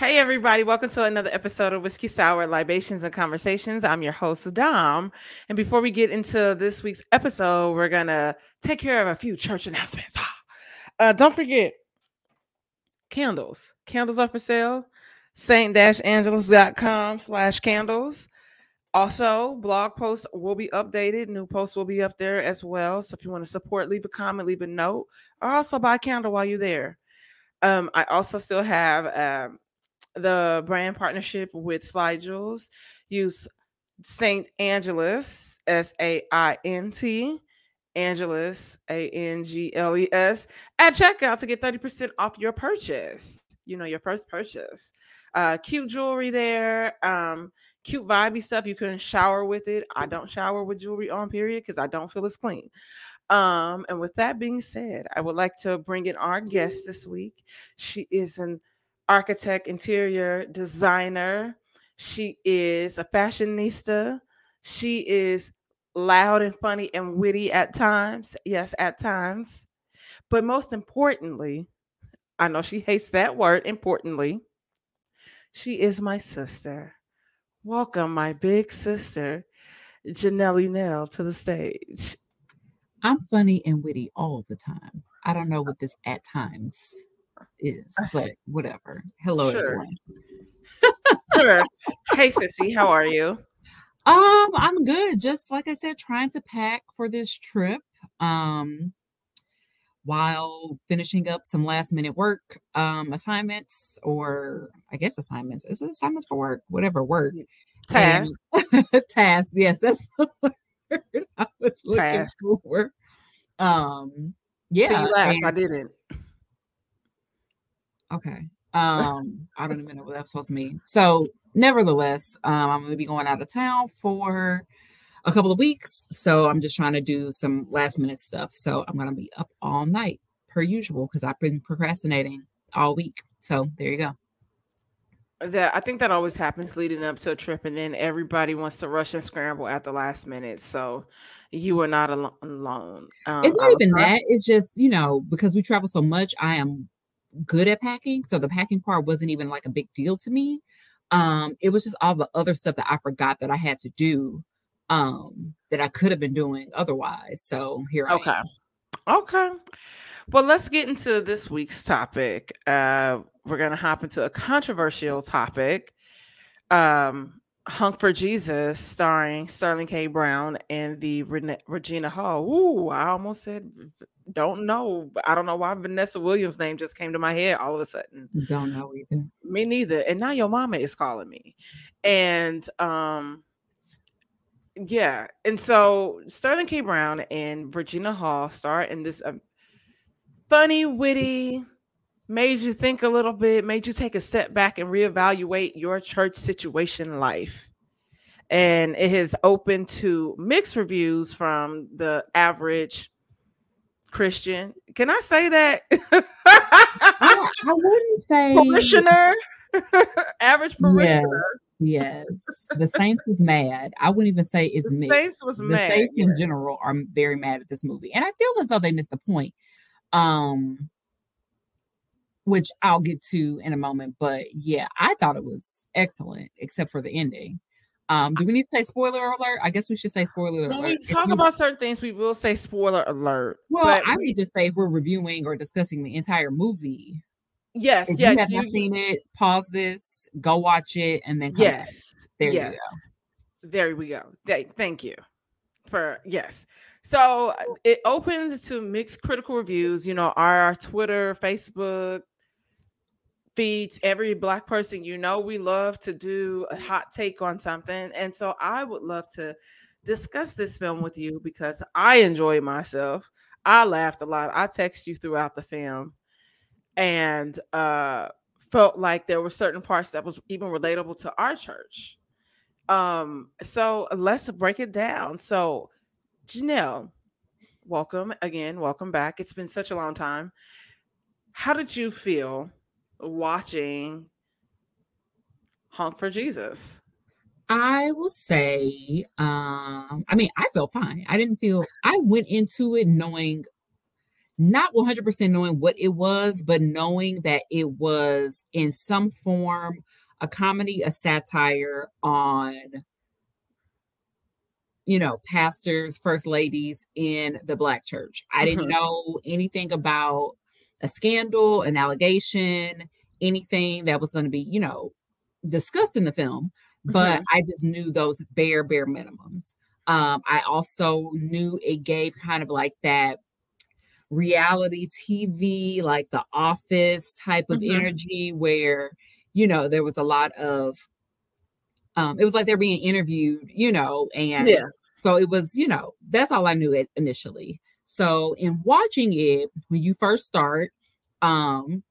Hey, everybody, welcome to another episode of Whiskey Sour Libations and Conversations. I'm your host, Dom. And before we get into this week's episode, we're going to take care of a few church announcements. Uh, don't forget candles. Candles are for sale. Saint-Angelus.com slash candles. Also, blog posts will be updated. New posts will be up there as well. So if you want to support, leave a comment, leave a note, or also buy a candle while you're there. Um, I also still have um, the brand partnership with Slide Jewels. Use Saint Angelus, S A I N T, Angelus, A N G L E S, at checkout to get 30% off your purchase. You know, your first purchase. Uh, cute jewelry there. Um, cute vibey stuff. You can shower with it. I don't shower with jewelry on, period, because I don't feel it's clean. Um, and with that being said, I would like to bring in our guest this week. She is an architect, interior designer. She is a fashionista. She is loud and funny and witty at times. Yes, at times. But most importantly, I know she hates that word, importantly, she is my sister. Welcome, my big sister, Janelle Nell, to the stage. I'm funny and witty all the time. I don't know what this at times is, but whatever. Hello, sure. Hey, sissy, how are you? Um, I'm good. Just like I said, trying to pack for this trip. Um, while finishing up some last minute work um assignments or I guess assignments. Is it assignments for work? Whatever work. Tasks. task. Yes, that's the word I was looking Task. for. Um yeah. So you laughed, and, I didn't. Okay. Um, I don't even know what that's supposed to mean. So, nevertheless, um, I'm going to be going out of town for a couple of weeks. So, I'm just trying to do some last minute stuff. So, I'm going to be up all night per usual because I've been procrastinating all week. So, there you go. That I think that always happens leading up to a trip, and then everybody wants to rush and scramble at the last minute. So, you are not alone. Um, it's not even that. It's just you know because we travel so much. I am good at packing. So the packing part wasn't even like a big deal to me. Um, it was just all the other stuff that I forgot that I had to do um that I could have been doing otherwise. So here I okay. Am. Okay. Well, let's get into this week's topic. Uh we're gonna hop into a controversial topic. Um Honk for Jesus, starring Sterling K. Brown and the Regina Hall. Ooh, I almost said don't know. I don't know why Vanessa Williams' name just came to my head all of a sudden. Don't know either. Me neither. And now your mama is calling me. And um yeah. And so Sterling K. Brown and Regina Hall star in this um, funny, witty, made you think a little bit, made you take a step back and reevaluate your church situation life. And it has opened to mixed reviews from the average Christian. Can I say that? I, I, wouldn't say parishioner, average parishioner. Yes, yes. the Saints was mad. I wouldn't even say it's the Saints was the mad. Saints in general are very mad at this movie, and I feel as though they missed the point. Um, which I'll get to in a moment. But yeah, I thought it was excellent, except for the ending. Um, do we need to say spoiler alert? I guess we should say spoiler when alert. When we talk you, about certain things, we will say spoiler alert. Well, I we, need to say if we're reviewing or discussing the entire movie. Yes, if yes. You have you, not seen it, pause this, go watch it, and then yes, back. there yes. There we go. Thank you for yes. So uh, it opened to mixed critical reviews. You know, our Twitter, Facebook, feeds every black person you know we love to do a hot take on something and so i would love to discuss this film with you because i enjoy myself. I laughed a lot. I text you throughout the film and uh felt like there were certain parts that was even relatable to our church. Um so let's break it down. So janelle welcome again welcome back. It's been such a long time. How did you feel watching Honk for Jesus? I will say, um, I mean, I felt fine. I didn't feel I went into it knowing not 100% knowing what it was, but knowing that it was in some form a comedy, a satire on, you know, pastors, first ladies in the Black church. I didn't Mhm. know anything about a scandal, an allegation, anything that was going to be, you know, discussed in the film, but I just knew those bare, bare minimums. Um, I also knew it gave kind of like that reality TV, like the office type of Mhm. energy where, you know, there was a lot of um, it was like they're being interviewed, you know, and Yeah. so it was, you know, that's all I knew it initially. So in watching it, when you first start, um,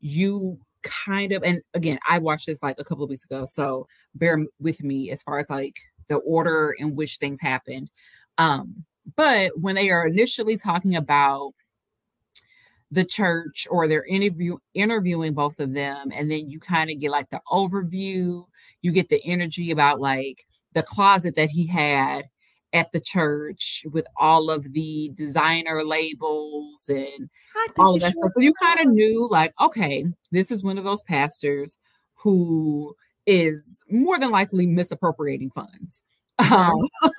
you kind of and again, I watched this like a couple of weeks ago, so bear with me as far as like the order in which things happened. Um, but when they are initially talking about the church or they're interview interviewing both of them and then you kind of get like the overview you get the energy about like the closet that he had at the church with all of the designer labels and all of that stuff. So you kind of knew, like, okay, this is one of those pastors who is more than likely misappropriating funds. Um,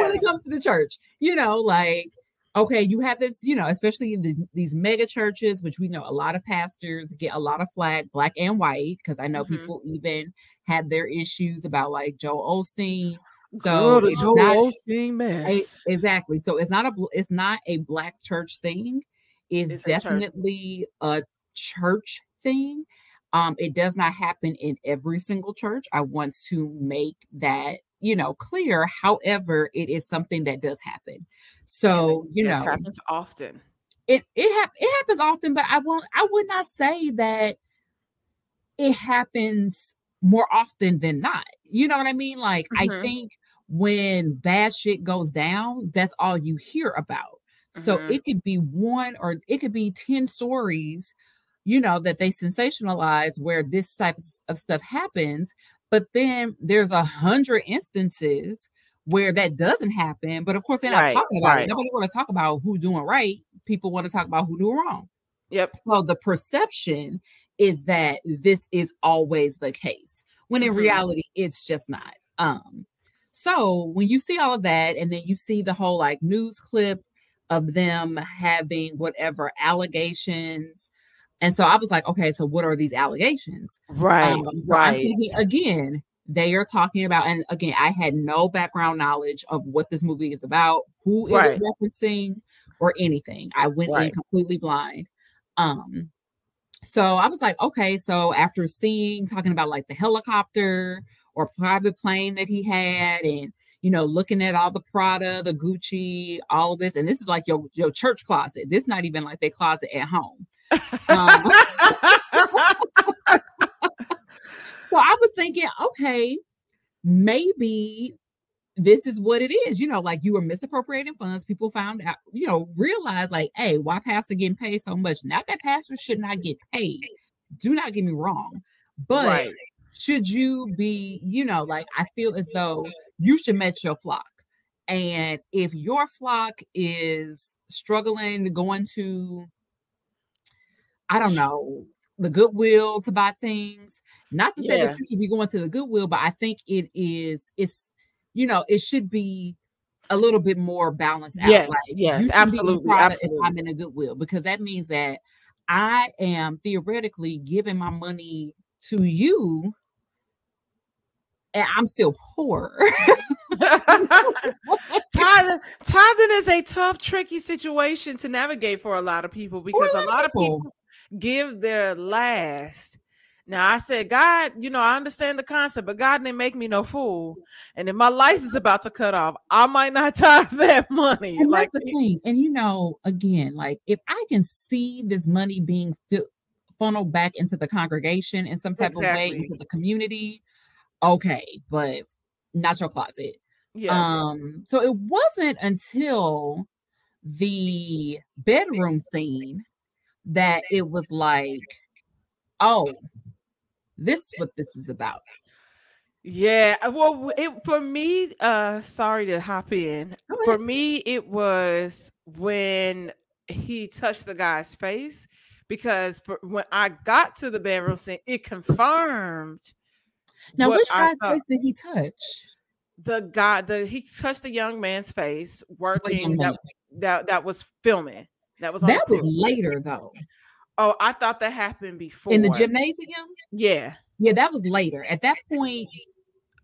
when it comes to the church, you know, like, okay, you have this, you know, especially in these, these mega churches, which we know a lot of pastors get a lot of flag, black and white, because I know Mhm. people even had their issues about like Joel Osteen. So Girl, it's Joel not- Osteen mess. exactly. So it's not a it's not a black church thing. It's, It's a church. definitely a church thing. Um, it does not happen in every single church. I want to make that you know clear. However, it is something that does happen. So you know happens often. it it hap- it happens often, but I won't. I would not say that it happens more often than not. You know what I mean? Like I Mhm. think when bad shit goes down, that's all you hear about. So Mhm. it could be one or it could be 10 stories, you know, that they sensationalize where this type of stuff happens. But then there's a hundred instances where that doesn't happen. But of course, they're not Right, talking about right. it. Nobody want to talk about who's doing right. People want to talk about who doing wrong. Yep. So the perception is that this is always the case, when in Mhm. reality, it's just not. Um, so when you see all of that, and then you see the whole like news clip of them having whatever allegations. And so I was like, okay, so what are these allegations? Right. Um, right. thinking, again, they are talking about, and again, I had no background knowledge of what this movie is about, who it Right. was referencing, or anything. I went in completely blind. Um, so I was like, okay, so after seeing talking about like the helicopter or private plane that he had, and you know, looking at all the Prada, the Gucci, all of this, and this is like your your church closet. This not even like their closet at home. Um, So I was thinking, okay, maybe this is what it is. You know, like you were misappropriating funds. People found out, you know, realize like, hey, why pastor getting paid so much? Not that pastors should not get paid. Do not get me wrong. But right. should you be, you know, like I feel as though you should match your flock. And if your flock is struggling going to, I don't know, the Goodwill to buy things, not to say Yeah. that you should be going to the Goodwill, but I think it is, it's, you know, it should be a little bit more balanced out. Yes, Like, yes, you shouldn't be absolutely, absolutely. If I'm in a Goodwill, because that means that I am theoretically giving my money to you and I'm still poor. tithing, tithing is a tough, tricky situation to navigate for a lot of people because a lot of people give their last. Now I said, God, you know, I understand the concept, but God didn't make me no fool. And if my life is about to cut off, I might not tithe that money. And like that's the thing. And you know, again, like if I can see this money being funneled back into the congregation in some type of way into the community, okay, but not your closet. yes. Um, so it wasn't until the bedroom scene that it was like, oh, this is what this is about. Yeah, uh, well, it, for me, uh, sorry to hop in. For me, it was when he touched the guy's face because for, when I got to the bedroom scene, it confirmed. Now, which guy's face did he touch? The guy, the he touched the young man's face working that, that that was filming. That was that was later though. Oh, I thought that happened before in the gymnasium. Yeah, yeah, that was later. At that point,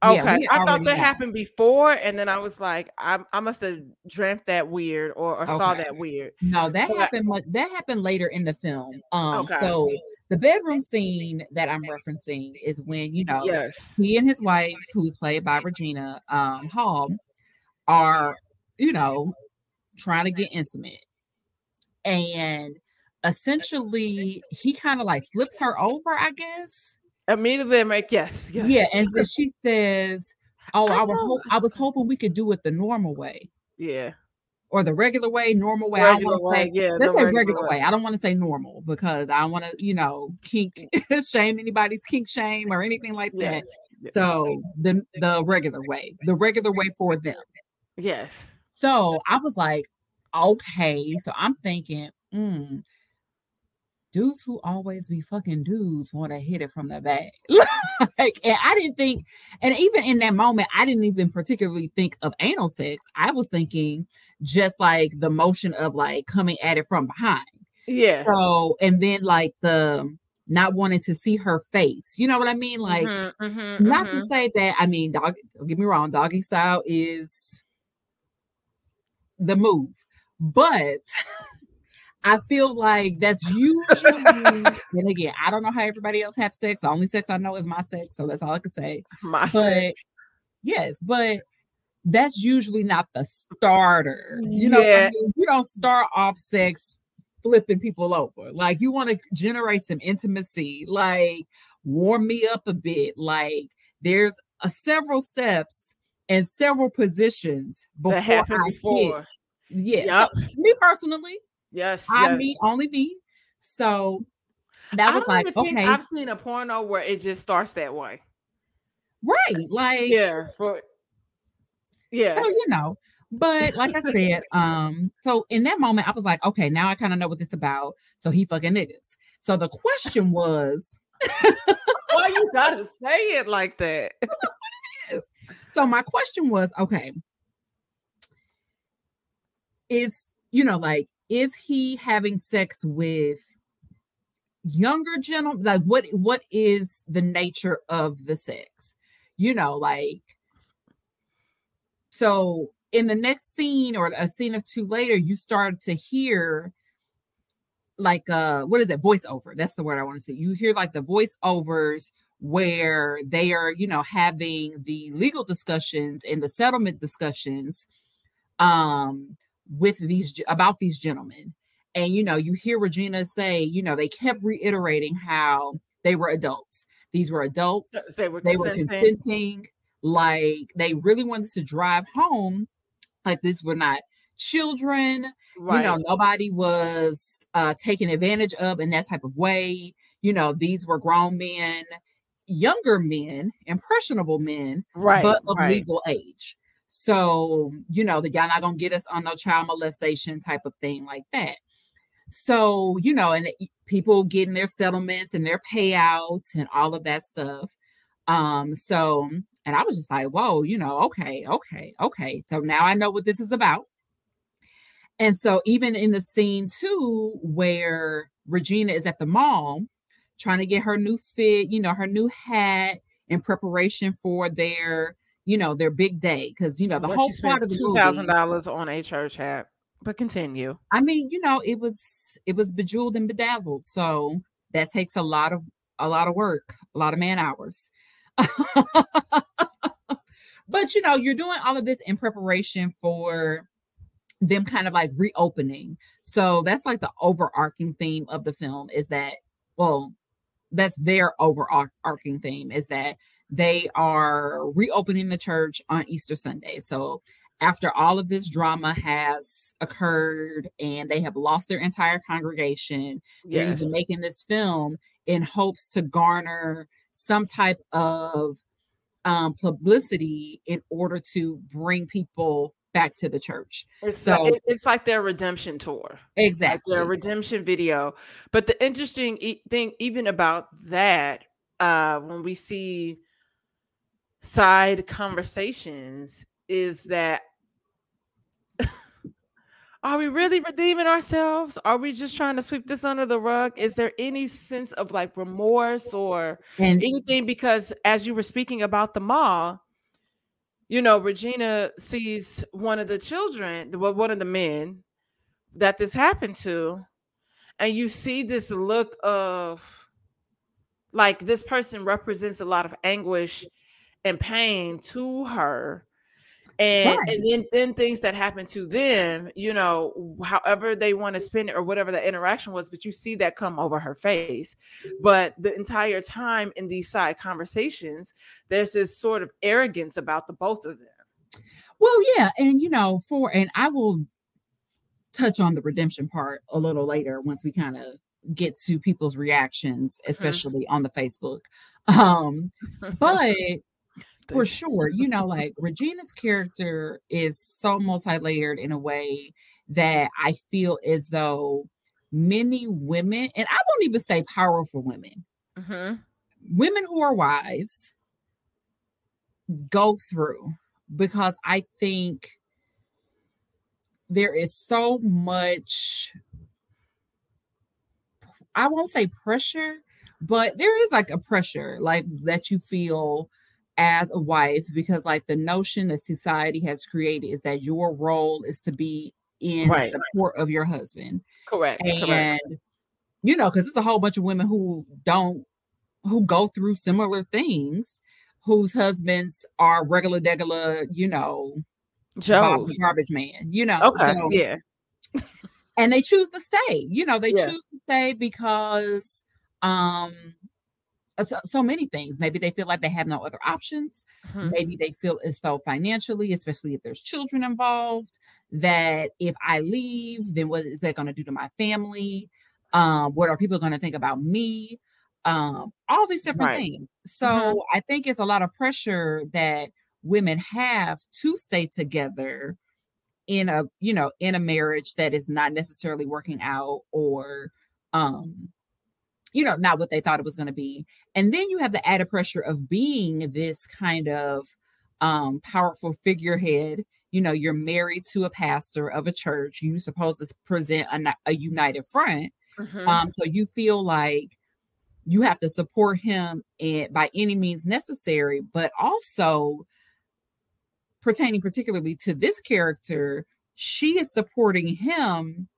Okay, yeah, I thought that happened before, and then I was like, I, I must have dreamt that weird or, or okay. saw that weird. No, that but happened. I, that happened later in the film. Um, okay. so the bedroom scene that I'm referencing is when you know, yes, he and his wife, who's played by Regina um, Hall, are you know trying to get intimate, and essentially he kind of like flips her over, I guess uh, Immediately, I'm like, yes, yes. Yeah, and then she says, "Oh, I, I was I was hoping we could do it the normal way." Yeah. Or the regular way, normal way. Regular I want to say, yeah, let's say regular way. way. I don't want to say normal because I want to, you know, kink shame anybody's kink shame or anything like that. Yes. So the the regular way, the regular way for them. Yes. So I was like, okay. So I'm thinking, mm, dudes who always be fucking dudes want to hit it from the back. like, and I didn't think, and even in that moment, I didn't even particularly think of anal sex. I was thinking just like the motion of like coming at it from behind. Yeah. So, and then like the not wanting to see her face. You know what I mean? Like, mm-hmm, mm-hmm, not mm-hmm. to say that, I mean, dog, don't get me wrong, doggy style is the move, but I feel like that's usually, and again, I don't know how everybody else have sex. The only sex I know is my sex, so that's all I can say. My but, sex. Yes, but that's usually not the starter. You know, yeah. I mean? you don't start off sex flipping people over. Like you want to generate some intimacy, like warm me up a bit. Like there's a several steps and several positions before happen before. Hit. Yeah, yep. so, me personally, Yes, I yes. me only me. So that was like okay. I've seen a porno where it just starts that way. Right. Like yeah, for yeah. So you know, but like I said, um, so in that moment I was like, okay, now I kind of know what this about. So he fucking niggas. So the question was why you gotta say it like that? That's what it is. So my question was, okay, is you know, like is he having sex with younger gentlemen like what what is the nature of the sex? You know like so in the next scene or a scene or two later you start to hear like uh what is it voiceover. That's the word i want to say. You hear like the voiceovers where they are you know having the legal discussions and the settlement discussions um with these about these gentlemen. And you know you hear regina say you know they kept reiterating how they were adults. These were adults. They were they consenting. were consenting. like they really wanted to drive home like this were not children. Right. you know nobody was uh taken advantage of in that type of way. You know these were grown men younger men impressionable men right but of right. legal age so, you know, that y'all not gonna get us on no child molestation type of thing like that. So, you know, and people getting their settlements and their payouts and all of that stuff. Um, so and I was just like, whoa, you know, okay, okay, okay. So now I know what this is about. And so even in the scene too, where Regina is at the mall trying to get her new fit, you know, her new hat in preparation for their you know, their big day. Cause you know, the whole part of the two thousand dollars on a church hat. But continue. I mean, you know, it was it was bejeweled and bedazzled. So that takes a lot of a lot of work, a lot of man hours. but you know, you're doing all of this in preparation for them kind of like reopening. So that's like the overarching theme of the film is that, well, that's their overarching theme is that they are reopening the church on Easter Sunday. So after all of this drama has occurred and they have lost their entire congregation, yes. they're even making this film in hopes to garner some type of um, publicity in order to bring people back to the church. It's so like, it's like their redemption tour. Exactly. Like their redemption video. But the interesting e- thing, even about that, uh, when we see side conversations, is that are we really redeeming ourselves? Are we just trying to sweep this under the rug? Is there any sense of like remorse or and, anything? Because as you were speaking about the mall, you know, Regina sees one of the children, one of the men that this happened to, and you see this look of like this person represents a lot of anguish and pain to her and right. and then then things that happen to them you know however they want to spend it or whatever the interaction was but you see that come over her face but the entire time in these side conversations there's this sort of arrogance about the both of them well yeah and you know for and i will touch on the redemption part a little later once we kind of get to people's reactions mm-hmm. especially mm-hmm. on the facebook um but for sure. You know, like Regina's character is so multi-layered in a way that I feel as though many women, and I won't even say powerful women, mm-hmm. women who are wives go through because I think there is so much I won't say pressure, but there is like a pressure like that you feel as a wife because like the notion that society has created is that your role is to be in right. support of your husband correct and correct. you know because there's a whole bunch of women who don't who go through similar things whose husbands are regular degular you know Joe garbage man you know okay so, yeah and they choose to stay you know they yeah. choose to stay because um so, so, many things. Maybe they feel like they have no other options. Mm-hmm. Maybe they feel as though financially, especially if there's children involved, that if I leave, then what is that going to do to my family? Um, what are people going to think about me? Um, all these different right. things. So mm-hmm. I think it's a lot of pressure that women have to stay together in a you know in a marriage that is not necessarily working out or um you know, not what they thought it was going to be. And then you have the added pressure of being this kind of um, powerful figurehead. You know, you're married to a pastor of a church. You're supposed to present a, a united front. Mm-hmm. Um, so you feel like you have to support him and by any means necessary, but also pertaining particularly to this character, she is supporting him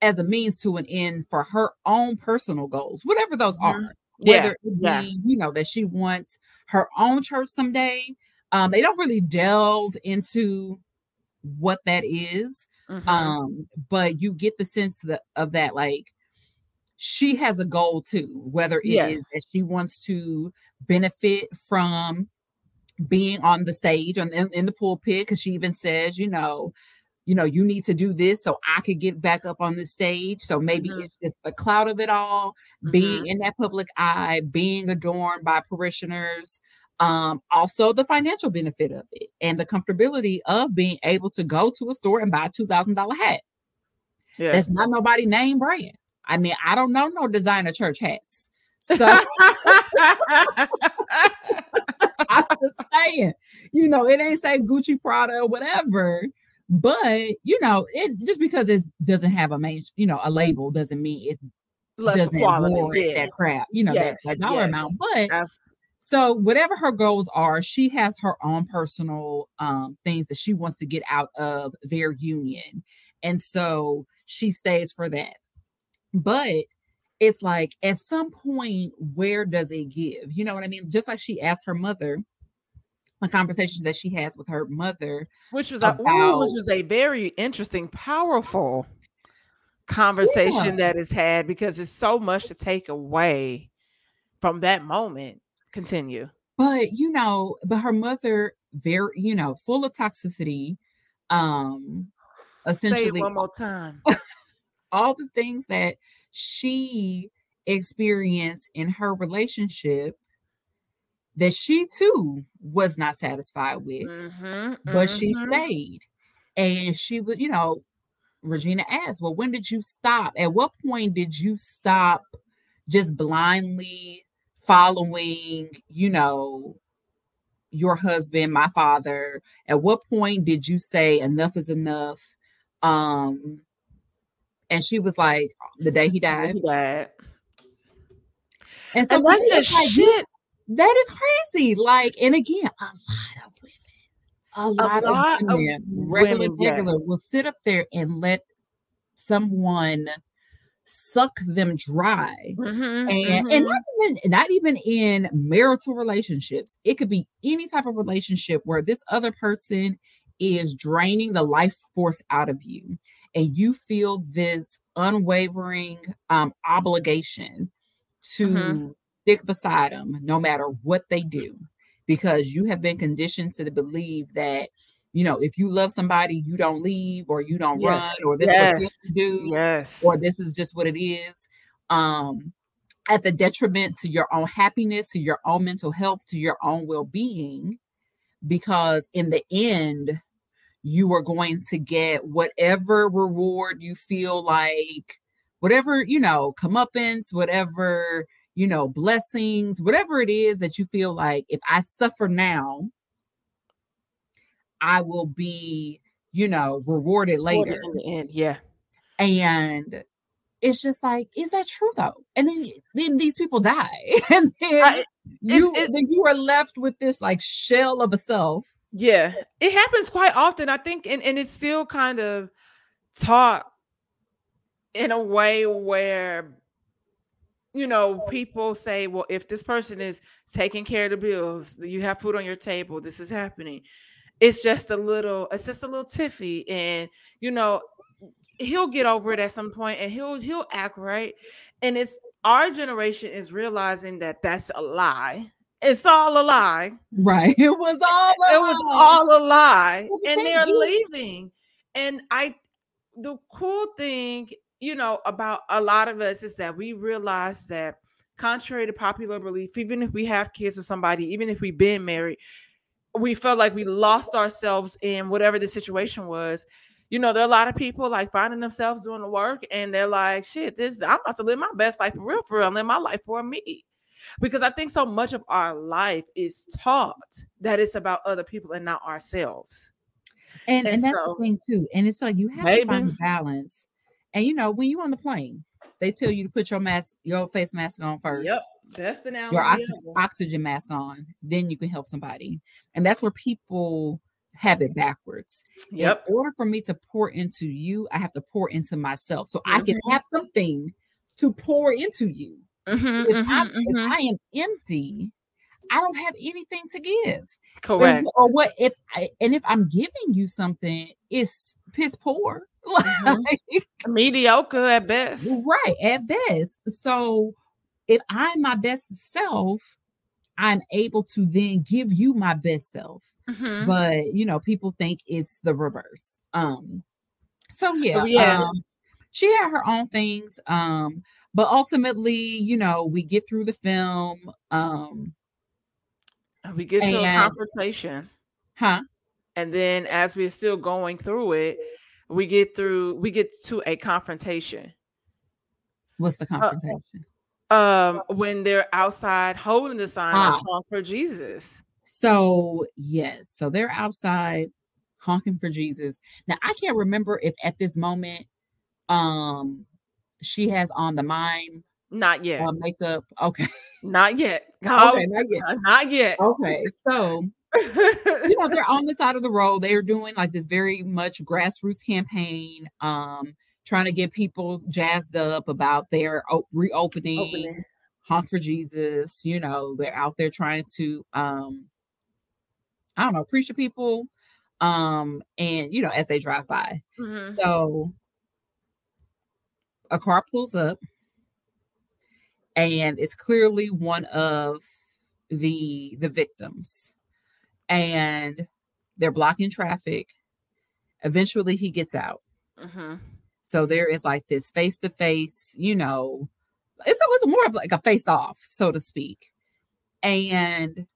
as a means to an end for her own personal goals, whatever those mm-hmm. are. Whether yeah. it be, yeah. you know, that she wants her own church someday. Um, they don't really delve into what that is. Mm-hmm. Um, but you get the sense that, of that, like she has a goal too, whether it yes. is that she wants to benefit from being on the stage and in, in the pulpit, because she even says, you know, you know, you need to do this so I could get back up on the stage. So maybe mm-hmm. it's just the cloud of it all, mm-hmm. being in that public eye, being adorned by parishioners, um, also the financial benefit of it and the comfortability of being able to go to a store and buy a two thousand dollar hat. Yeah. That's not nobody name brand. I mean, I don't know no designer church hats. So I'm just saying, you know, it ain't say Gucci Prada or whatever. But you know, it just because it doesn't have a main, you know, a label doesn't mean it Less doesn't quality, yeah. that crap, you know, yes, that, that, dollar yes. amount. But Absolutely. so whatever her goals are, she has her own personal um things that she wants to get out of their union. And so she stays for that. But it's like at some point, where does it give? You know what I mean? Just like she asked her mother, a conversation that she has with her mother, which was about, a, ooh, which was a very interesting, powerful conversation yeah. that is had because it's so much to take away from that moment. Continue, but you know, but her mother, very you know, full of toxicity. Um, essentially, one more time. all the things that she experienced in her relationship that she too was not satisfied with, Mm-hmm, but she mhm. stayed. And she would, you know, Regina asked, Well, when did you stop? At what point did you stop just blindly following, you know, your husband, my father? At what point did you say enough is enough? Um, and she was like, the day he died. He died. And so And that's just like, shit. That is crazy. Like, and again, a lot of women, a lot, lot of of women, regular, women, yes. regular, will sit up there and let someone suck them dry. Mhm, And, and mhm. not even not even in marital relationships. It could be any type of relationship where this other person is draining the life force out of you, and you feel this unwavering um, obligation to Mhm. Stick beside them no matter what they do, because you have been conditioned to believe that you know if you love somebody, you don't leave or you don't Yes, run or this is what you have to do yes. or this is just what it is um at the detriment to your own happiness to your own mental health to your own well-being because in the end you are going to get whatever reward you feel like whatever you know comeuppance whatever you know blessings whatever it is that you feel like if i suffer now i will be you know rewarded later in the end, yeah. and it's just like, is that true though? And then then these people die, and then I- you it- then you are left with this like shell of a self. Yeah, it happens quite often, I think, and, and it's still kind of taught in a way where you know people say, well, if this person is taking care of the bills, you have food on your table, this is happening. It's just a little, it's just a little tiffy, and you know, he'll get over it at some point and he'll he'll act right. And it's our generation is realizing that that's a lie. It's all a lie Right. It was all it was all a lie and they're leaving and i the cool thing you know about a lot of us is that we realize that contrary to popular belief even if we have kids with somebody even if we've been married we felt like we lost ourselves in whatever the situation was you know there are a lot of people like finding themselves doing the work and they're like shit this i'm about to live my best life for real for real and live my life for me because I think so much of our life is taught that it's about other people and not ourselves. and, and and that's so- the thing too. And it's like you have to find balance. And you know, when you're on the plane, they tell you to put your mask, your face mask on first. best analogy. Your oxy- ever. oxygen mask on, then you can help somebody. And that's where people have it backwards. Yep. in order for me to pour into you, I have to pour into myself. So I can Mhm. have something to pour into you. Mhm, If, mhm, I'm- if mhm. I am empty, I don't have anything to give. Or- Correct. Or what if I, and if I'm giving you something, it's piss poor. Mhm. Like, Mediocre at best. right at best. So if I'm my best self, I'm able to then give you my best self Mhm. but you know people think it's the reverse um so yeah, yeah. Um, she had her own things um but ultimately you know we get through the film um we get to a confrontation. huh And then as we're still going through it, we get through we get to a confrontation. what's the confrontation Um, when they're outside holding the sign Ah. for Jesus. so yes so they're outside honking for jesus now i can't remember if at this moment um she has on the mime Not yet. uh, makeup okay not yet. okay not yet Uh, Not yet. okay so you know they're on the side of the road they're doing like this very much grassroots campaign um trying to get people jazzed up about their o- reopening Opening. honk for jesus you know they're out there trying to um i don't know preach to people um and you know as they drive by Mhm. so a car pulls up and it's clearly one of the the victims and they're blocking traffic eventually he gets out Mhm. so there is like this face to face you know it's, it was more of like a face off so to speak and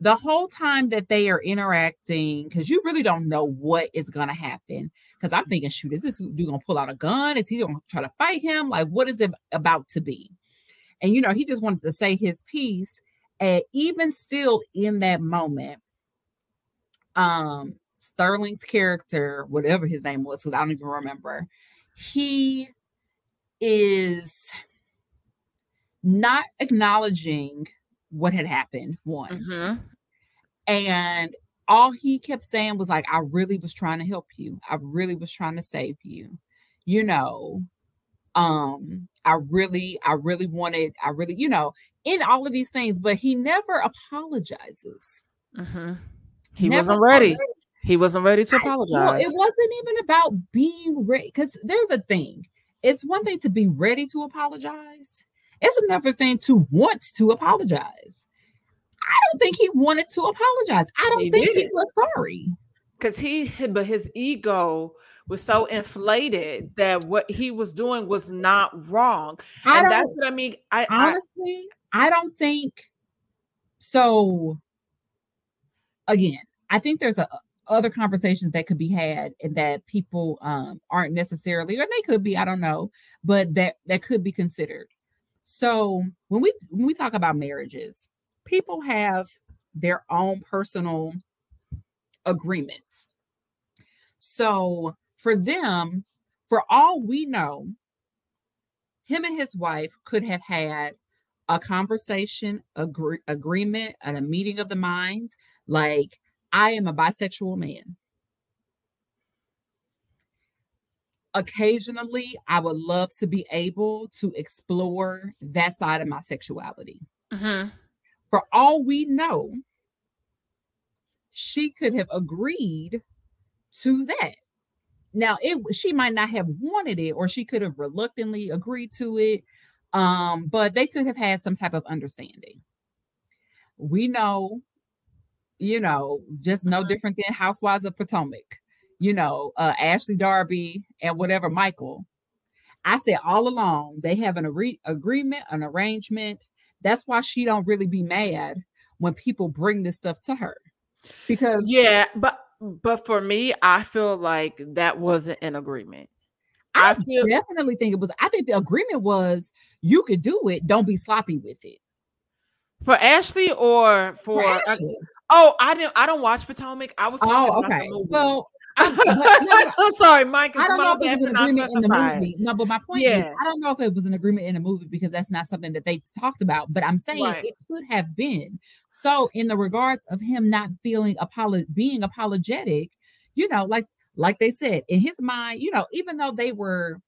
the whole time that they are interacting, because you really don't know what is going to happen. Because I'm thinking, shoot, is this dude going to pull out a gun? Is he going to try to fight him? Like, what is it about to be? And, you know, he just wanted to say his piece. And even still in that moment, um, Sterling's character, whatever his name was, because I don't even remember, he is not acknowledging what had happened, one. Mm-hmm. And all he kept saying was like, I really was trying to help you. I really was trying to save you. You know, um, I really, I really wanted, I really, you know, in all of these things, but he never apologizes. Mm-hmm. He never wasn't ready. He wasn't ready to apologize. I, it wasn't even about being ready because there's a thing. It's one thing to be ready to apologize. It's another thing to want to apologize. I don't think he wanted to apologize. I don't he think did. he was sorry. Because he, but his ego was so inflated that what he was doing was not wrong. I and that's what I mean. I honestly, I, don't think so. Again, I think there's a other conversations that could be had and that people um, aren't necessarily, or they could be, I don't know, but that that could be considered. So when we when we talk about marriages, people have their own personal agreements. So for them, for all we know, him and his wife could have had a conversation, agree, agreement, and a meeting of the minds. Like, I am a bisexual man. Occasionally, I would love to be able to explore that side of my sexuality. Mm-hmm. For all we know, she could have agreed to that. Now, it she might not have wanted it, or she could have reluctantly agreed to it. Um, but they could have had some type of understanding. We know, you know, just no uh-huh. different than Housewives of Potomac, you know, uh, Ashley Darby and whatever Michael. I said all along they have an re- agreement, an arrangement that's why she don't really be mad when people bring this stuff to her. Because yeah, but but for me, I feel like that wasn't an agreement. I, I feel definitely think it was. I think the agreement was you could do it. Don't be sloppy with it. For Ashley or for, for Ashley. Uh, oh, I didn't. I don't watch Potomac. I was talking oh, okay. Well, I'm, I'm sorry, Mike. I don't know if it was an agreement in the movie. No, but my point yeah. is, I don't know if it was an agreement in the movie because that's not something that they talked about. But I'm saying right. it could have been. So, in the regards of him not feeling apolo- being apologetic, you know, like like they said in his mind, you know, even though they were,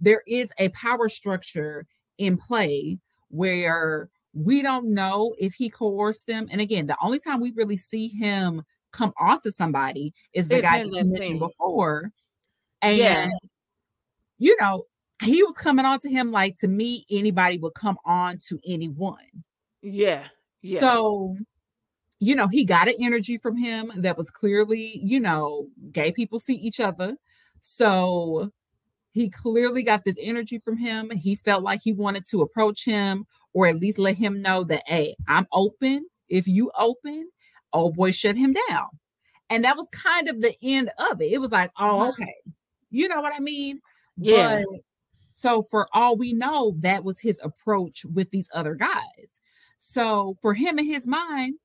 there is a power structure in play where we don't know if he coerced them. And again, the only time we really see him come on to somebody is the it's guy you mentioned before. And yeah. you know, he was coming on to him like to me, anybody would come on to anyone. Yeah. yeah. So, you know, he got an energy from him that was clearly, you know, gay people see each other. So he clearly got this energy from him. He felt like he wanted to approach him or at least let him know that, hey, I'm open. If you open, old boy shut him down. And that was kind of the end of it. It was like, oh, okay. You know what I mean? Yeah. But, so for all we know, that was his approach with these other guys. So for him in his mind,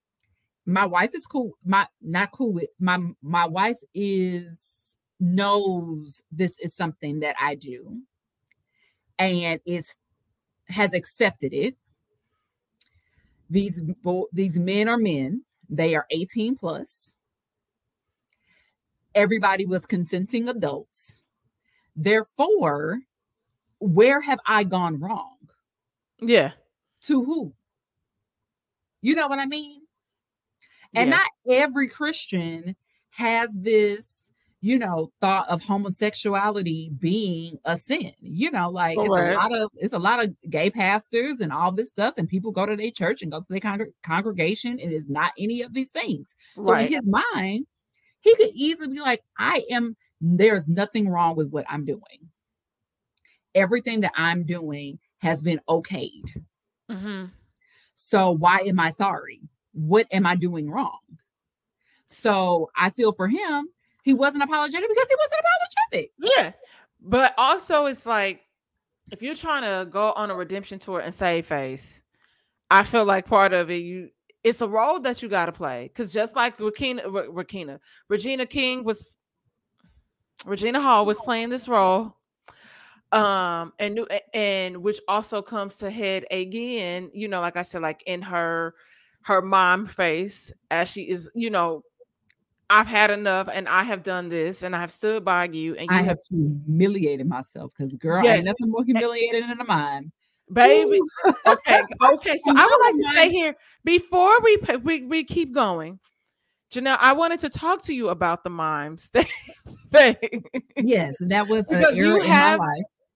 my wife is cool. My not cool with my my wife is knows this is something that I do and is has accepted it. These these men are men they are 18 plus. Everybody was consenting adults. Therefore, where have I gone wrong? Yeah. To who? You know what I mean? And yeah. not every Christian has this you know, thought of homosexuality being a sin. You know, like it's a lot of it's a lot of gay pastors and all this stuff, and people go to their church and go to their con- congregation, and it's not any of these things. So in his mind, he could easily be like, I am there's nothing wrong with what I'm doing. Everything that I'm doing has been okayed. Mm-hmm. So why am I sorry? What am I doing wrong? So I feel for him, he wasn't apologetic because he wasn't apologetic. Yeah. But also it's like if you're trying to go on a redemption tour and save face, I feel like part of it, you it's a role that you got to play. Because just like Regina, Regina, Regina King was, Regina Hall was playing this role, um, and and which also comes to head again. You know, like I said, like in her her mom face as she is, you know, I've had enough and I have done this and I have stood by you and you I have humiliated myself because girl, yes. ain't nothing more humiliating than a mime. Baby. okay. Okay. So I would like to say here before we we, we keep going. Janelle, I wanted to talk to you about the mime thing. yes, that was because you have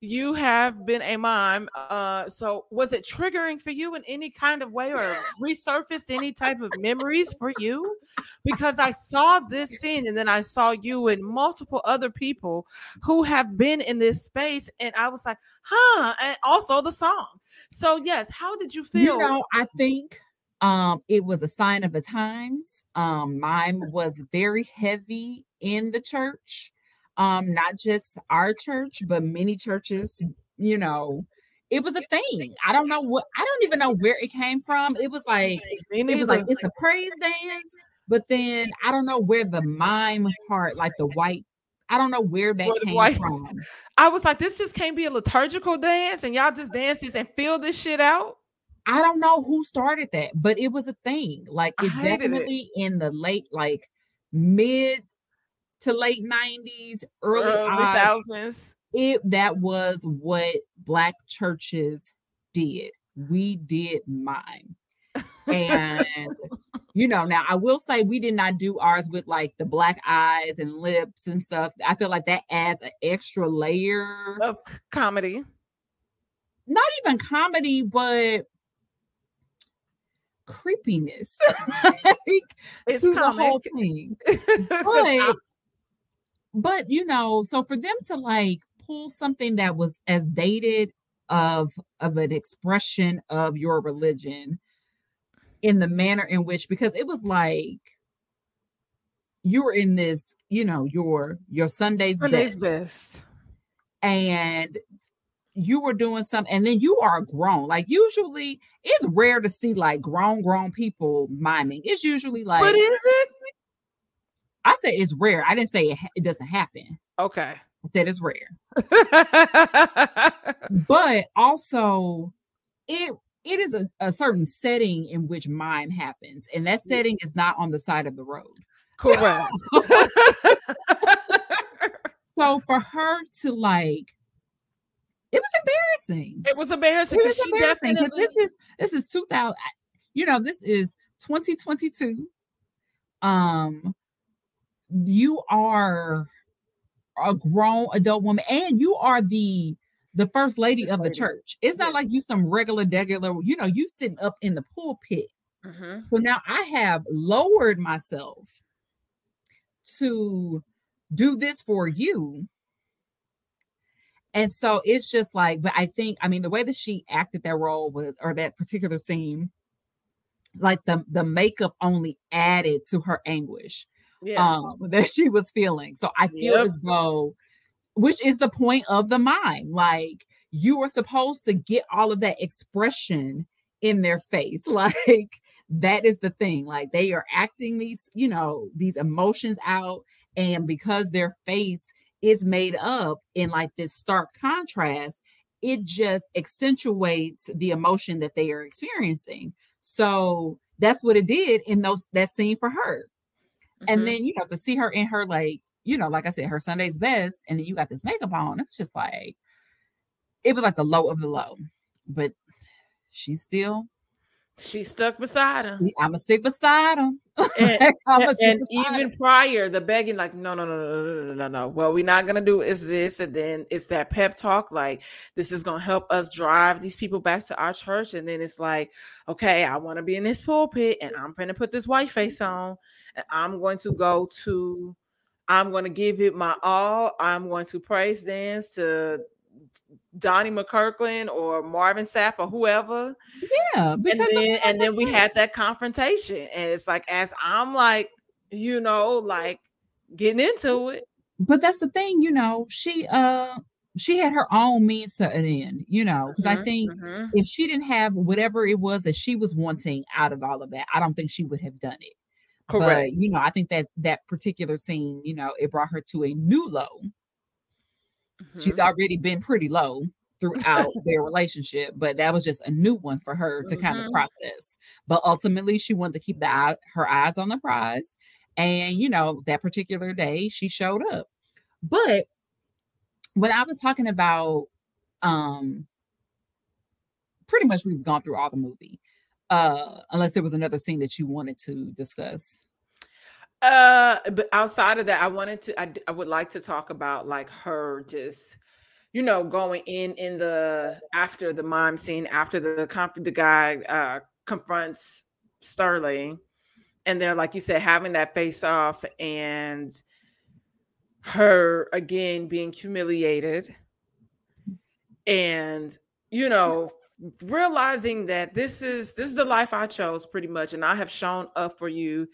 you have been a mom. Uh, so was it triggering for you in any kind of way or resurfaced any type of memories for you? Because I saw this scene and then I saw you and multiple other people who have been in this space, and I was like, huh, and also the song. So yes, how did you feel? You know, I think um it was a sign of the times. Um, mine was very heavy in the church um not just our church but many churches you know it was a thing. I don't know what i don't even know where it came from. It was like it was like it's a praise dance but then i don't know where the mime part like the white i don't know where that came white, from. I was like this just can't be a liturgical dance and y'all just dance this and feel this shit out? I don't know who started that but it was a thing. Like it definitely it. in the late like mid to late 90s, early, early thousands. It that was what black churches did. We did mine. And you know, now I will say we did not do ours with like the black eyes and lips and stuff. I feel like that adds an extra layer of comedy. Not even comedy, but creepiness. like, it's comic. the whole thing. But but you know, so for them to like pull something that was as dated of of an expression of your religion in the manner in which because it was like you were in this, you know, your your Sunday's, Sunday's best. best. And you were doing something, and then you are grown. Like usually, it's rare to see like grown, grown people miming. It's usually like, what is it? I said it's rare. I didn't say it, it doesn't happen. Okay. I said it's rare. but also it it is a, a certain setting in which mime happens, and that setting is not on the side of the road. Correct. so for her to like it was embarrassing. It was embarrassing because she embarrassing definitely this is this is 2000 you know this is 2022 um you are a grown adult woman and you are the the first lady first of the lady. church. It's not like you some regular regular, you know, you sitting up in the pulpit. Mm-hmm. So now I have lowered myself to do this for you. And so it's just like, but I think, I mean, the way that she acted that role was, or that particular scene, like the the makeup only added to her anguish yeah. um, that she was feeling. So I feel yep. as though, which is the point of the mime, like you were supposed to get all of that expression in their face. Like that is the thing. Like they are acting these, you know, these emotions out. And because their face is made up in like this stark contrast, it just accentuates the emotion that they are experiencing. So that's what it did in those that scene for her. Mm-hmm. And then you have to see her in her like, you know, like I said, her Sunday's best, and then you got this makeup on. It was just like it was like the low of the low. But she's still she stuck beside him. I'm gonna stick beside him and, and, even prior, the begging, like, no, no, no, no, no, no, no. What we're not gonna do is this, and then it's that pep talk, like, this is gonna help us drive these people back to our church. And then it's like, okay, I want to be in this pulpit, and I'm gonna put this white face on, and I'm going to go to I'm going to give it my all. I'm going to praise dance to Donnie McClurkin or Marvin Sapp or whoever. Yeah, and then and then we had that confrontation, and it's like as I'm like, you know, like getting into it. But that's the thing, you know, she uh she had her own means to an end, you know, because mm-hmm, I think mm-hmm. if she didn't have whatever it was that she was wanting out of all of that, I don't think she would have done it. Correct. But, you know, I think that that particular scene, you know, it brought her to a new low. Mm-hmm. She's already been pretty low throughout their relationship, but that was just a new one for her to kind of mm-hmm. process. But ultimately, she wanted to keep the eye, her eyes on the prize, and you know, that particular day, she showed up. But when I was talking about, um, pretty much we've gone through all the movie uh unless there was another scene that you wanted to discuss uh but outside of that i wanted to I, I would like to talk about like her just you know going in in the after the mime scene after the the guy uh confronts sterling and they're like you said having that face off and her again being humiliated and you know realizing that this is this is the life I chose pretty much and I have shown up for you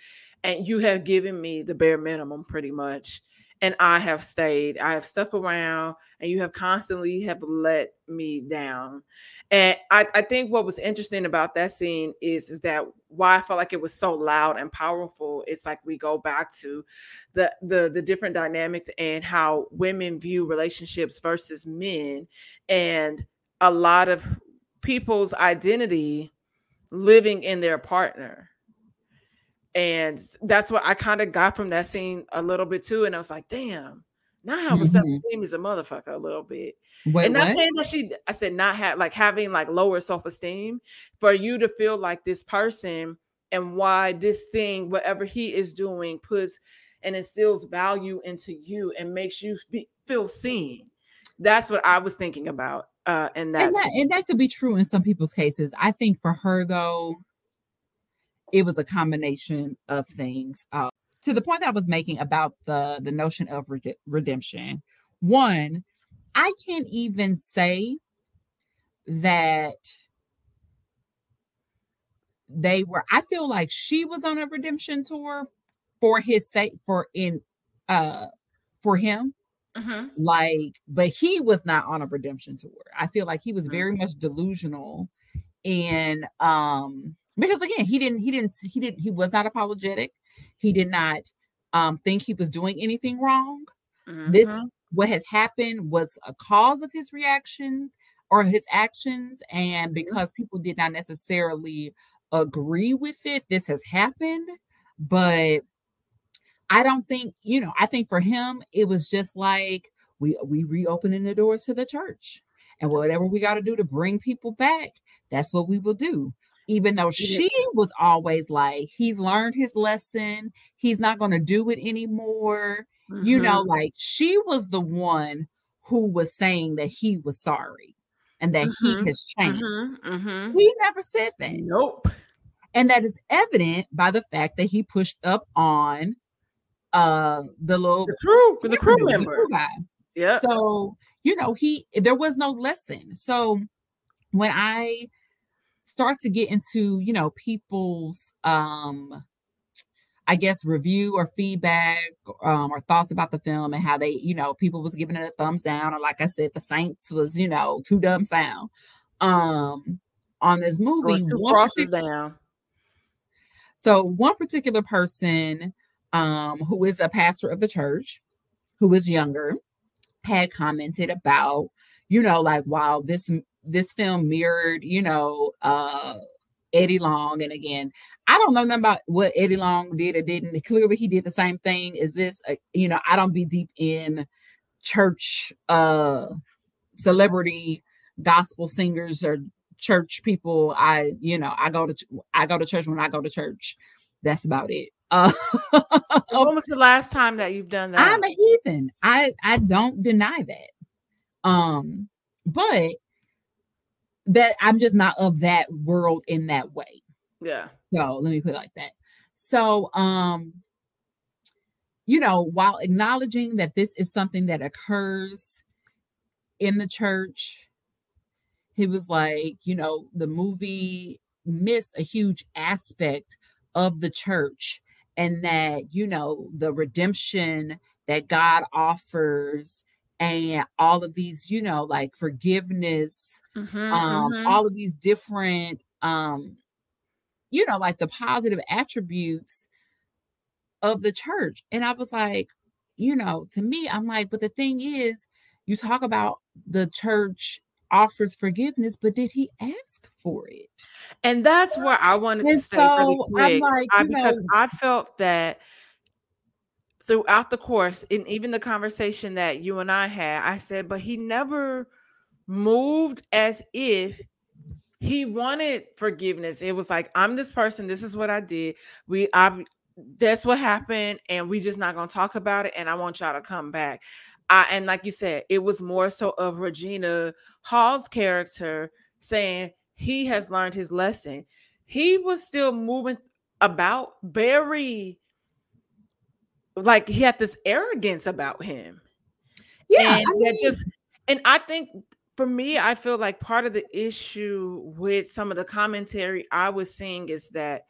and you have given me the bare minimum pretty much and I have stayed I have stuck around and you have constantly have let me down and I, I think what was interesting about that scene is is that why I felt like it was so loud and powerful it's like we go back to the the the different dynamics and how women view relationships versus men and a lot of people's identity living in their partner. And that's what I kind of got from that scene a little bit too. And I was like, damn, not having mm-hmm. self-esteem is a motherfucker a little bit. Wait, and not what? saying that she I said not have like having like lower self-esteem for you to feel like this person and why this thing, whatever he is doing, puts and instills value into you and makes you be, feel seen. That's what I was thinking about uh, and and that and that could be true in some people's cases. I think for her though, it was a combination of things. Uh, to the point I was making about the the notion of re- redemption. One, I can't even say that they were. I feel like she was on a redemption tour for his sake, for in uh for him uh-huh. Like, but he was not on a redemption tour. I feel like he was very mm-hmm. much delusional and um because again, he didn't he didn't he didn't he was not apologetic. He did not um think he was doing anything wrong. Uh-huh. This mm-hmm. what has happened was a cause of his reactions or his actions and mm-hmm. because people did not necessarily agree with it this has happened but I don't think, you know, I think for him, it was just like we we reopening the doors to the church. And whatever we got to do to bring people back, that's what we will do. Even though she was always like, he's learned his lesson, he's not going to do it anymore. Mm-hmm. You know, mm-hmm. like she was the one who was saying that he was sorry and that mm-hmm. he has changed. Mm-hmm. mm-hmm. He never said that. Nope. And that is evident by the fact that he pushed up on uh the little the crew, the crew member. The crew guy. Yeah. So, you know, he there was no lesson. So when I start to get into, you know, people's um I guess review or feedback um, or thoughts about the film and how they, you know, people was giving it a thumbs down or like I said, the Saints was, you know, two thumbs down um on this movie. Crosses down. So one particular person um, who is a pastor of the church, who is younger, had commented about, you know, like while this this film mirrored, you know, uh Eddie Long. And again, I don't know nothing about what Eddie Long did or didn't. Clearly, he did the same thing. Is this, uh, you know, I don't be deep in church uh celebrity gospel singers or church people. I, you know, I go to I go to church when I go to church. That's about it. Uh, when was the last time that you've done that? I'm a heathen. I I don't deny that. Um, but that I'm just not of that world in that way. Yeah. So let me put it like that. So um, you know, while acknowledging that this is something that occurs in the church. He was like, you know, the movie missed a huge aspect of the church and that, you know, the redemption that God offers and all of these, you know, like forgiveness, Mhm, um, mhm. all of these different um, you know, like the positive attributes of the church. And I was like, you know, to me, I'm like, but the thing is, you talk about the church offers forgiveness, but did he ask for it? And that's where I wanted to And say really so I'm quick, like, I because know I felt that throughout the course, and even the conversation that you and I had, I said, but he never moved as if he wanted forgiveness. It was like, I'm this person, this is what I did. We I that's what happened, and we just not gonna talk about it. And I want y'all to come back. I and like you said, it was more so of Regina Hall's character saying he has learned his lesson. He was still moving about very like he had this arrogance about him. Yeah, And I mean just and I think for me, I feel like part of the issue with some of the commentary I was seeing is that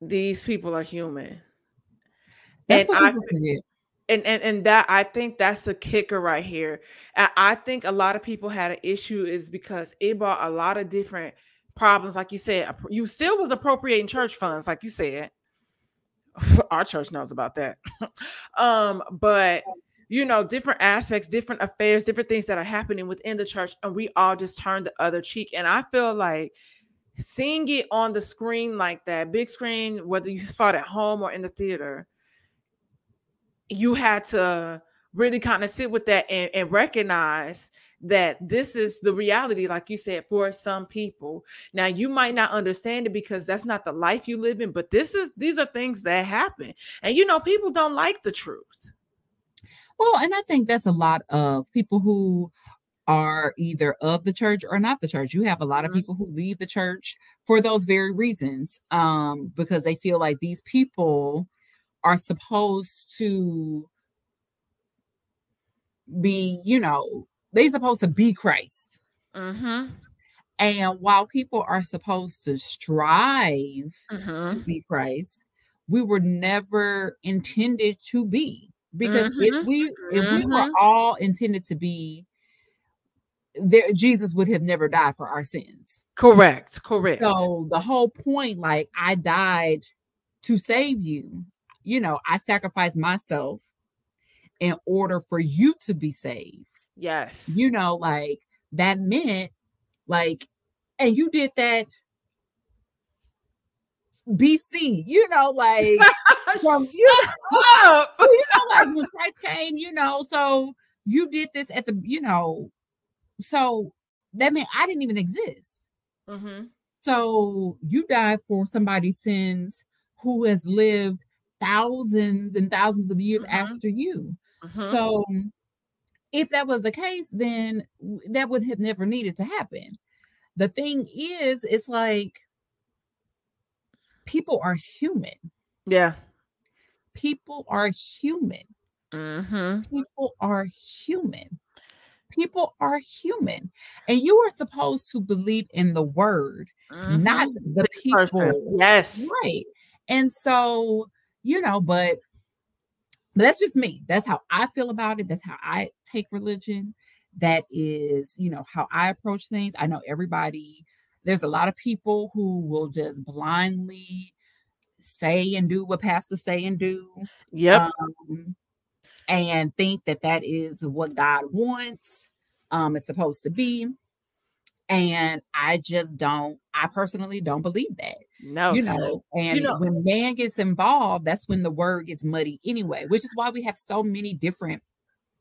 these people are human. that's And I and and and that I think that's the kicker right here. I, I think a lot of people had an issue is because it brought a lot of different problems. Like you said, you still was appropriating church funds, like you said. Our church knows about that. um, but you know, different aspects, different affairs, different things that are happening within the church, and we all just turn the other cheek. And I feel like seeing it on the screen like that, big screen, whether you saw it at home or in the theater, you had to really kind of sit with that and, and recognize that this is the reality, like you said, for some people. Now you might not understand it because that's not the life you live in, but this is these are things that happen. And you know, people don't like the truth. Well, and I think that's a lot of people who are either of the church or not the church. You have a lot of Mhm. people who leave the church for those very reasons, um, because they feel like these people are supposed to be, you know, they supposed to be Christ. Mm-hmm. And while people are supposed to strive to Mm-hmm. be Christ, we were never intended to be. Because if Mhm, we if we were mhm. all intended to be there, Jesus would have never died for our sins. Correct. Correct. So the whole point, like I died to save you, you know, I sacrificed myself in order for you to be saved. yes. You know, like that meant like, and you did that BC, you know, like from you Up. you know, like when Christ came, you know, so you did this at the, you know, so that meant I didn't even exist. Mm-hmm. So you died for somebody's sins who has lived thousands and thousands of years Mhm. after you. Mm-hmm. So if that was the case, then that would have never needed to happen. The thing is, it's like people are human. yeah. People are human. Mm-hmm. people are human. People are human. And you are supposed to believe in the word, not the people. Yes. Right. And so, you know, but but that's just me. That's how I feel about it. That's how I take religion. That is, you know, how I approach things. I know everybody, there's a lot of people who will just blindly say and do what pastors say and do Yep. um, and think that that is what God wants. Um, it's supposed to be. And I just don't, I personally don't believe that, no. you know. And you know- when man gets involved, that's when the word gets muddy anyway, which is why we have so many different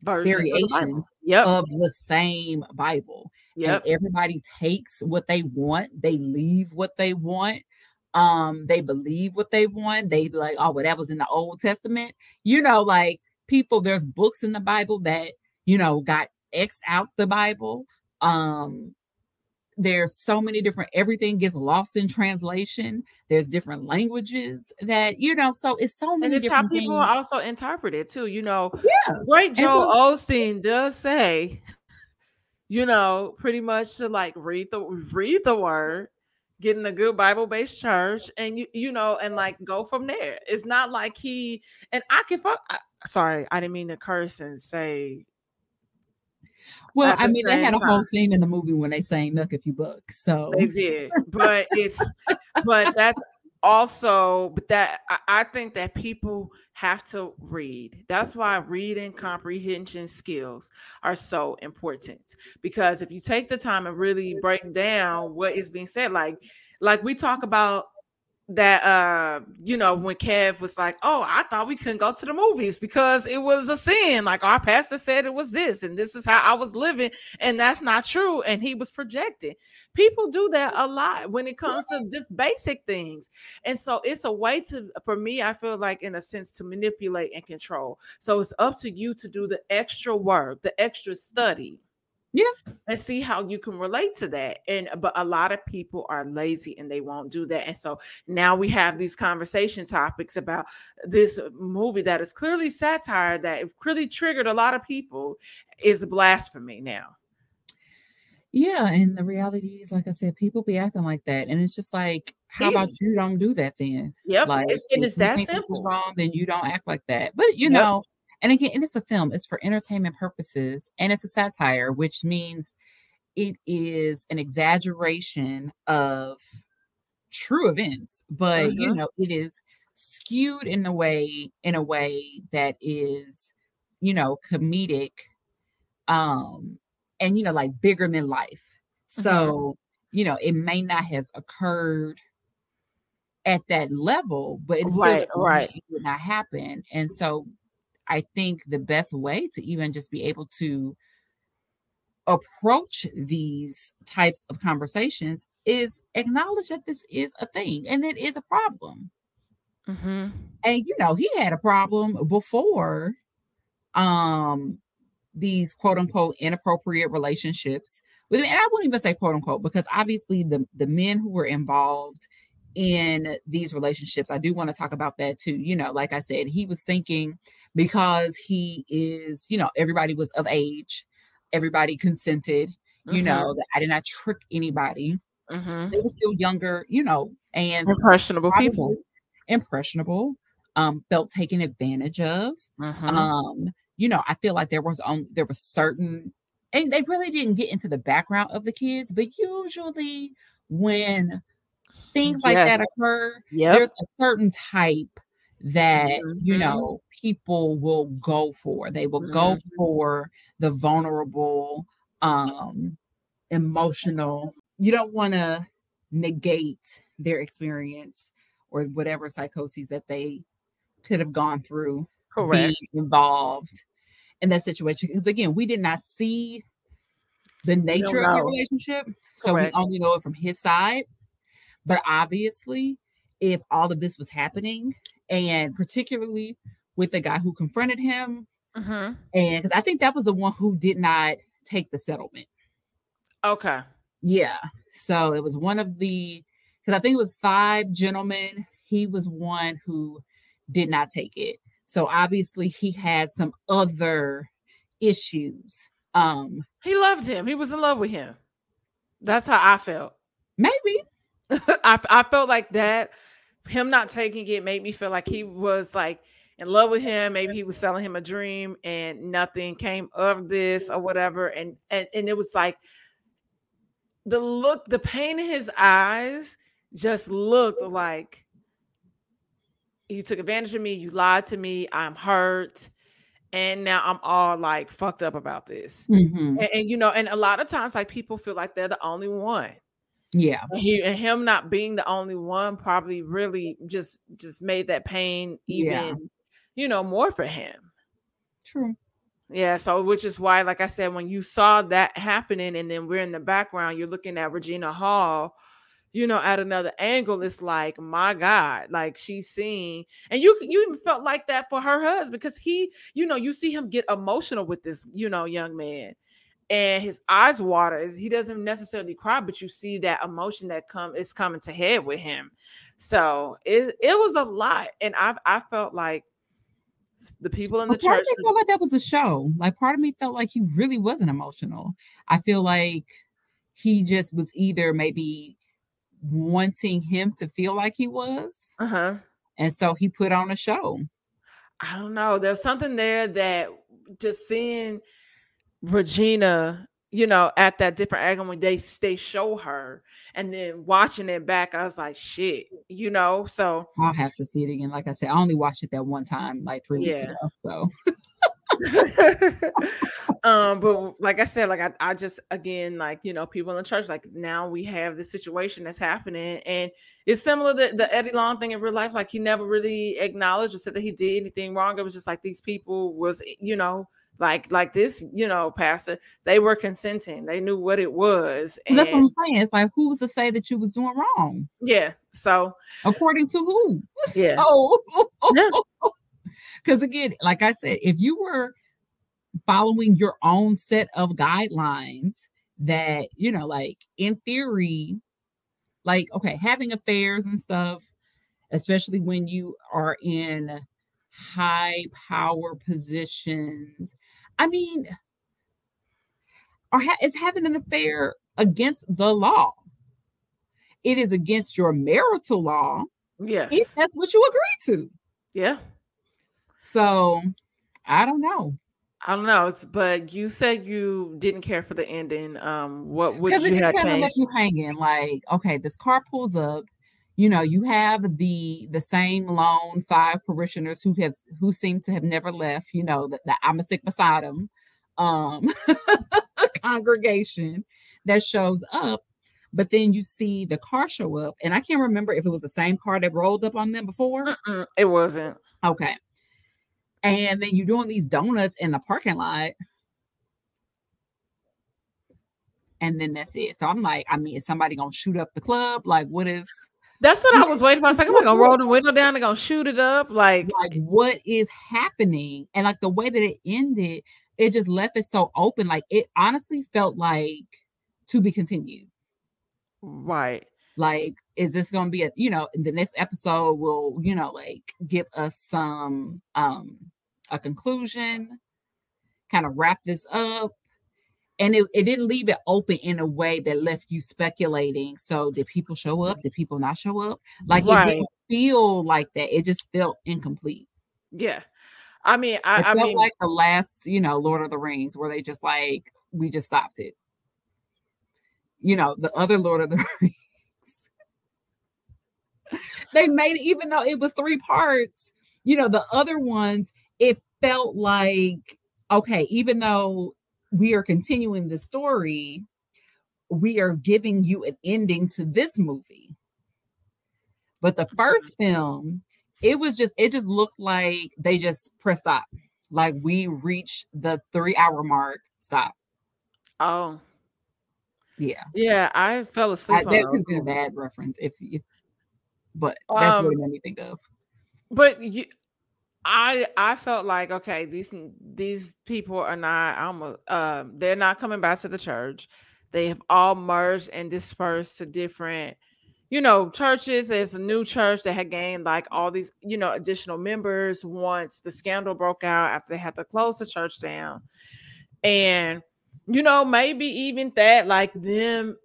Versions of the variations Yep. of the same Bible. yep. And everybody takes what they want, they leave what they want. Um, they believe what they want. They be like, oh, well, that was in the Old Testament. You know, like people, there's books in the Bible that, you know, got X out the Bible. Um, there's so many different everything gets lost in translation there's different languages that you know so it's so many and it's how people things. also interpret it too you know yeah great joe so- osteen does say you know pretty much to like read the read the word get in a good bible-based church and you you know and like go from there it's not like he and i can fuck I, sorry i didn't mean to curse and say well i mean they had a whole time. scene in the movie when they sang look if you book so They did, but it's but that's also but that I, I think that people have to read. That's why reading comprehension skills are so important because if you take the time and really break down what is being said, like like we talk about that uh you know when kev was like oh i thought we couldn't go to the movies because it was a sin. Like our pastor said it was this and this is how i was living and that's not true and he was projecting. People do that a lot when it comes to just basic things and so it's a way to for me i feel like in a sense to manipulate and control. So it's up to you to do the extra work the extra study Yeah. and see how you can relate to that and uh, but a lot of people are lazy and they won't do that and so now we have these conversation topics about this movie that is clearly satire that clearly triggered a lot of people is blasphemy now yeah and the reality is like i said people be acting like that and it's just like how about you don't do that then yep like it's, it's you that simple wrong then you don't act like that but you Yep. know and again it's a film it's for entertainment purposes and it's a satire which means it is an exaggeration of true events but you Mhm. know it is skewed in a way in a way that is you know comedic um and you know like bigger than life Mhm. so you know it may not have occurred at that level but it still Right, doesn't right. it would not happen and so i think the best way to even just be able to approach these types of conversations is acknowledge that this is a thing and it is a problem Mm-hmm. and you know he had a problem before um these quote unquote inappropriate relationships with and I wouldn't even say quote unquote because obviously the the men who were involved in these relationships I do want to talk about that too you know like I said he was thinking because he is you know everybody was of age everybody consented you know that I did not trick anybody mm-hmm. they were still younger you know and impressionable people impressionable um felt taken advantage of Mhm. um you know i feel like there was on there was certain and they really didn't get into the background of the kids but usually when things like Yes. that occur Yep. there's a certain type that you Mhm. know people will go for they will go Mhm. for the vulnerable um emotional you don't want to negate their experience or whatever psychoses that they could have gone through correct being involved in that situation because again we did not see the nature of the relationship so Correct. we only know it from his side but obviously if all of this was happening and particularly with the guy who confronted him Mhm. and because i think that was the one who did not take the settlement. Okay. Yeah. So it was one of the because i think it was five gentlemen. He was one who did not take it. So obviously he had some other issues. Um he loved him. He was in love with him. That's how i felt. Maybe I, I felt like that him not taking it made me feel like he was like in love with him. Maybe he was selling him a dream and nothing came of this or whatever. And and, and it was like the look the pain in his eyes just looked like you took advantage of me. You lied to me. I'm hurt. And now i'm all like fucked up about this. Mhm. and, and, you know and a lot of times like people feel like they're the only one yeah. And, he, and him not being the only one probably really just just made that pain even Yeah. you know more for him. True. Yeah so which is why like i said when you saw that happening and then we're in the background you're looking at regina hall you know at another angle it's like my god like she's seeing and you you even felt like that for her husband because he you know you see him get emotional with this you know young man and his eyes water. He doesn't necessarily cry, but you see that emotion that come is coming to head with him. So it it was a lot, and I I felt like the people in the part church. of me felt like that was a show. Like part of me felt like he really wasn't emotional. I feel like he just was either maybe wanting him to feel like he was, Uh huh. and so he put on a show. I don't know. There's something there that just seeing Regina, you know, at that different angle when they they show her, and then watching it back, I was like, shit, you know. So I'll have to see it again. Like I said, I only watched it that one time, like three weeks Yeah. ago. So um but like i said like I, I just again like you know people in the church like now we have this situation that's happening and it's similar to the eddie long thing in real life like he never really acknowledged or said that he did anything wrong it was just like these people was you know like like this you know pastor they were consenting they knew what it was And that's what I'm saying. It's like who's to say that you was doing wrong? yeah so According to who? Yeah. So, Yeah. because again, like I said, if you were following your own set of guidelines that, you know, like in theory, like, okay, having affairs and stuff, especially when you are in high power positions. I mean, are ha- is having an affair against the law? It is against your marital law if yes that's what you agree to. yeah So I don't know. i don't know it's, but you said you didn't care for the ending um what would you just have changed left you hanging. Like, okay, this car pulls up. You know, you have the the same lone five parishioners who have who seem to have never left. You know, that I'm gonna stick beside them. Um, congregation that shows up, but then you see the car show up, and I can't remember if it was the same car that rolled up on them before. Mm-mm, it wasn't Okay. And then you're doing these donuts in the parking lot. And then that's it. So I'm like, I mean, is somebody gonna shoot up the club? Like, what is That's what I was waiting for. I was like, am I gonna roll the window down? They're gonna shoot it up. Like, like what is happening? And like the way that it ended, it just left it so open. Like it honestly felt like to be continued. right. Like, is this gonna be a you know, the next episode will, you know, like give us some um a conclusion, kind of wrap this up. And it, it didn't leave it open in a way that left you speculating. So did people show up? Did people not show up? Like it didn't feel like that. It just felt incomplete. Yeah. I mean, It I, I felt mean, like the last, you know, Lord of the Rings, where they just like we just stopped it. You know, the other Lord of the Rings. they made it, even though it was three parts. You know, the other ones, it felt like okay, even though we are continuing the story, we are giving you an ending to this movie. But the first film, it was just it just looked like they just pressed stop. Like we reached the three hour mark. Stop. oh, Yeah. yeah, I fell I, asleep. that on could been a bad reference if, if but that's what it Um, made me think of. But you, I, I felt like okay, these these people are not. I'm um, they're not coming back to the church. They have all merged and dispersed to different, you know, churches. There's a new church that had gained like all these, you know, additional members once the scandal broke out after they had to close the church down. And you know, maybe even that, like them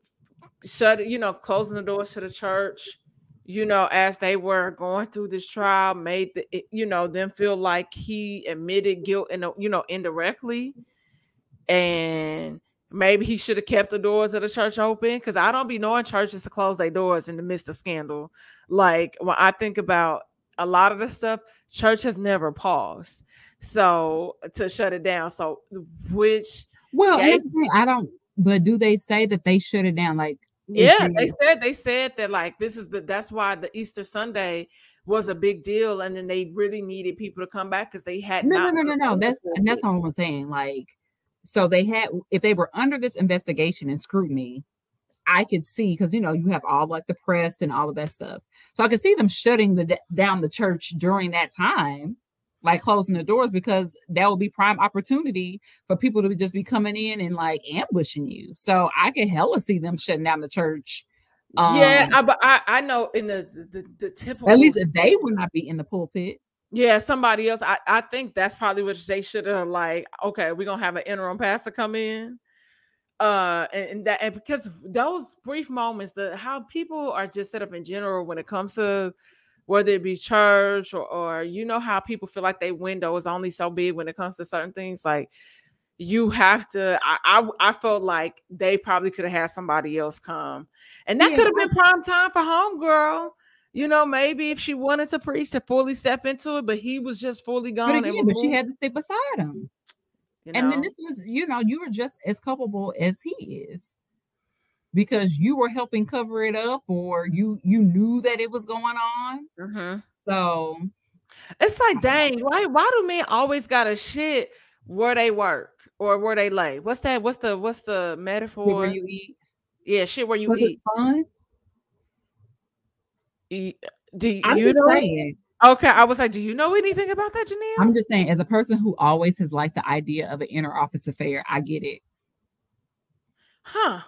shut, you know, closing the doors to the church, you know, as they were going through this trial, made the, you know, them feel like he admitted guilt, in a, you know, indirectly, and maybe he should have kept the doors of the church open because I don't be knowing churches to close their doors in the midst of scandal. Like when I think about a lot of the stuff, church has never paused. So to shut it down. So which Well, yeah, and that's the thing, I don't but do they say that they shut it down? Like yeah, they said they said that like this is the that's why the Easter Sunday was a big deal, and then they really needed people to come back because they had no, no, no, no, no. That's and that's what I'm saying. Like, so they had if they were under this investigation and scrutiny, I could see because you know you have all like the press and all of that stuff. So I could see them shutting the down the church during that time. Like closing the doors because that will be prime opportunity for people to just be coming in and like ambushing you. So I can hella see them shutting down the church. Um, yeah, I, but I, I know in the, the the typical at least if they would not be in the pulpit. Yeah, somebody else. I, I think that's probably what they should have like, okay, we're gonna have an interim pastor come in. Uh and, and that and because those brief moments, the how people are just set up in general when it comes to whether it be church or, or you know how people feel like their window is only so big when it comes to certain things like you have to I, I, I felt like they probably could have had somebody else come and that yeah. could have been prime time for homegirl you know maybe if she wanted to preach to fully step into it but he was just fully gone but, again, but she had to stay beside him you know? and then this was you know you were just as culpable as he is because you were helping cover it up or you you knew that it was going on. Mm-hmm. So it's like, dang, why why do men always gotta shit where they work or where they lay? What's that? What's the what's the metaphor? Where you eat? Yeah, shit where you was eat. fun? Do you, I'm you know? Saying. Okay, I was like, do you know anything about that, Janelle? I'm just saying, as a person who always has liked the idea of an inner office affair, I get it. Huh.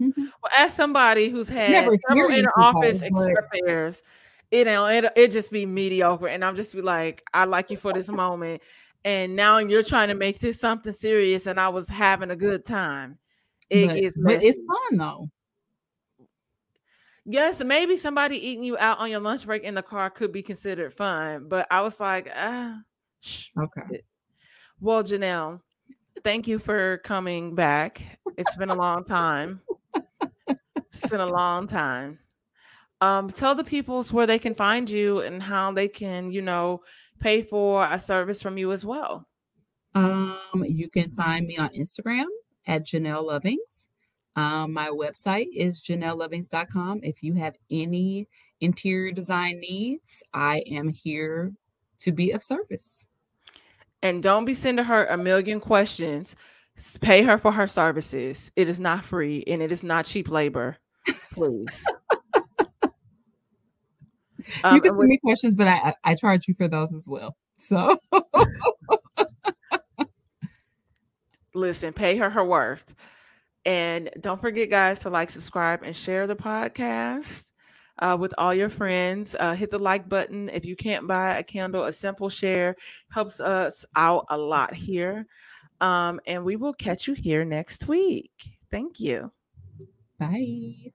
Mm-hmm. Well, as somebody who's had several inner office affairs, you know, it it just be mediocre, and I'm just be like, I like you for this moment, and now you're trying to make this something serious, and I was having a good time. It but, gets messy. but it's fun though. Yes, maybe somebody eating you out on your lunch break in the car could be considered fun, but I was like, ah, okay. Well, Janelle, thank you for coming back. It's been a long time it's been a long time. Um, tell the peoples where they can find you and how they can, you know, pay for a service from you as well. Um, you can find me on Instagram at Janelle Lovings. Um, my website is janellelovings.com. If you have any interior design needs, I am here to be of service. And don't be sending her a million questions. Pay her for her services. It is not free and it is not cheap labor please. Um, you can send me questions, but I, I charge you for those as well. So listen, pay her her worth. And don't forget, guys, to like, subscribe, and share the podcast uh, with all your friends. Uh, hit the like button. If you can't buy a candle, a simple share helps us out a lot here. Um, and we will catch you here next week. Thank you. Bye.